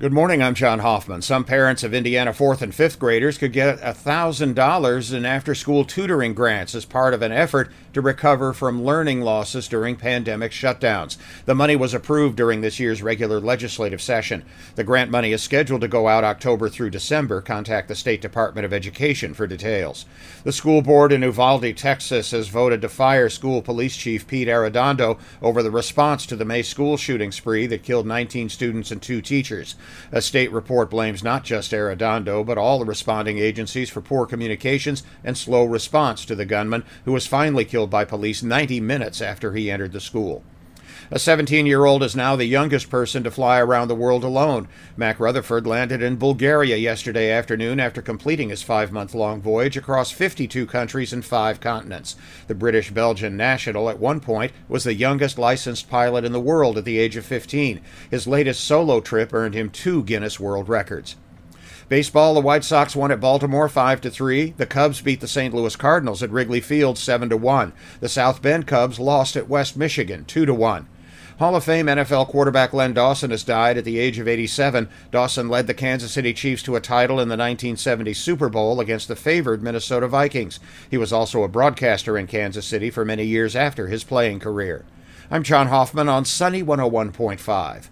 Good morning, I'm John Hoffman. Some parents of Indiana fourth and fifth graders could get $1,000 in after school tutoring grants as part of an effort to recover from learning losses during pandemic shutdowns. The money was approved during this year's regular legislative session. The grant money is scheduled to go out October through December. Contact the State Department of Education for details. The school board in Uvalde, Texas has voted to fire school police chief Pete Arredondo over the response to the May school shooting spree that killed 19 students and two teachers. A state report blames not just Arredondo, but all the responding agencies for poor communications and slow response to the gunman, who was finally killed by police 90 minutes after he entered the school. A 17 year old is now the youngest person to fly around the world alone. Mack Rutherford landed in Bulgaria yesterday afternoon after completing his five month long voyage across 52 countries and five continents. The British Belgian national at one point was the youngest licensed pilot in the world at the age of 15. His latest solo trip earned him two Guinness World Records. Baseball, the White Sox won at Baltimore 5 to 3. The Cubs beat the St. Louis Cardinals at Wrigley Field 7 to 1. The South Bend Cubs lost at West Michigan 2 to 1. Hall of Fame NFL quarterback Len Dawson has died at the age of 87. Dawson led the Kansas City Chiefs to a title in the 1970 Super Bowl against the favored Minnesota Vikings. He was also a broadcaster in Kansas City for many years after his playing career. I'm John Hoffman on Sunny 101.5.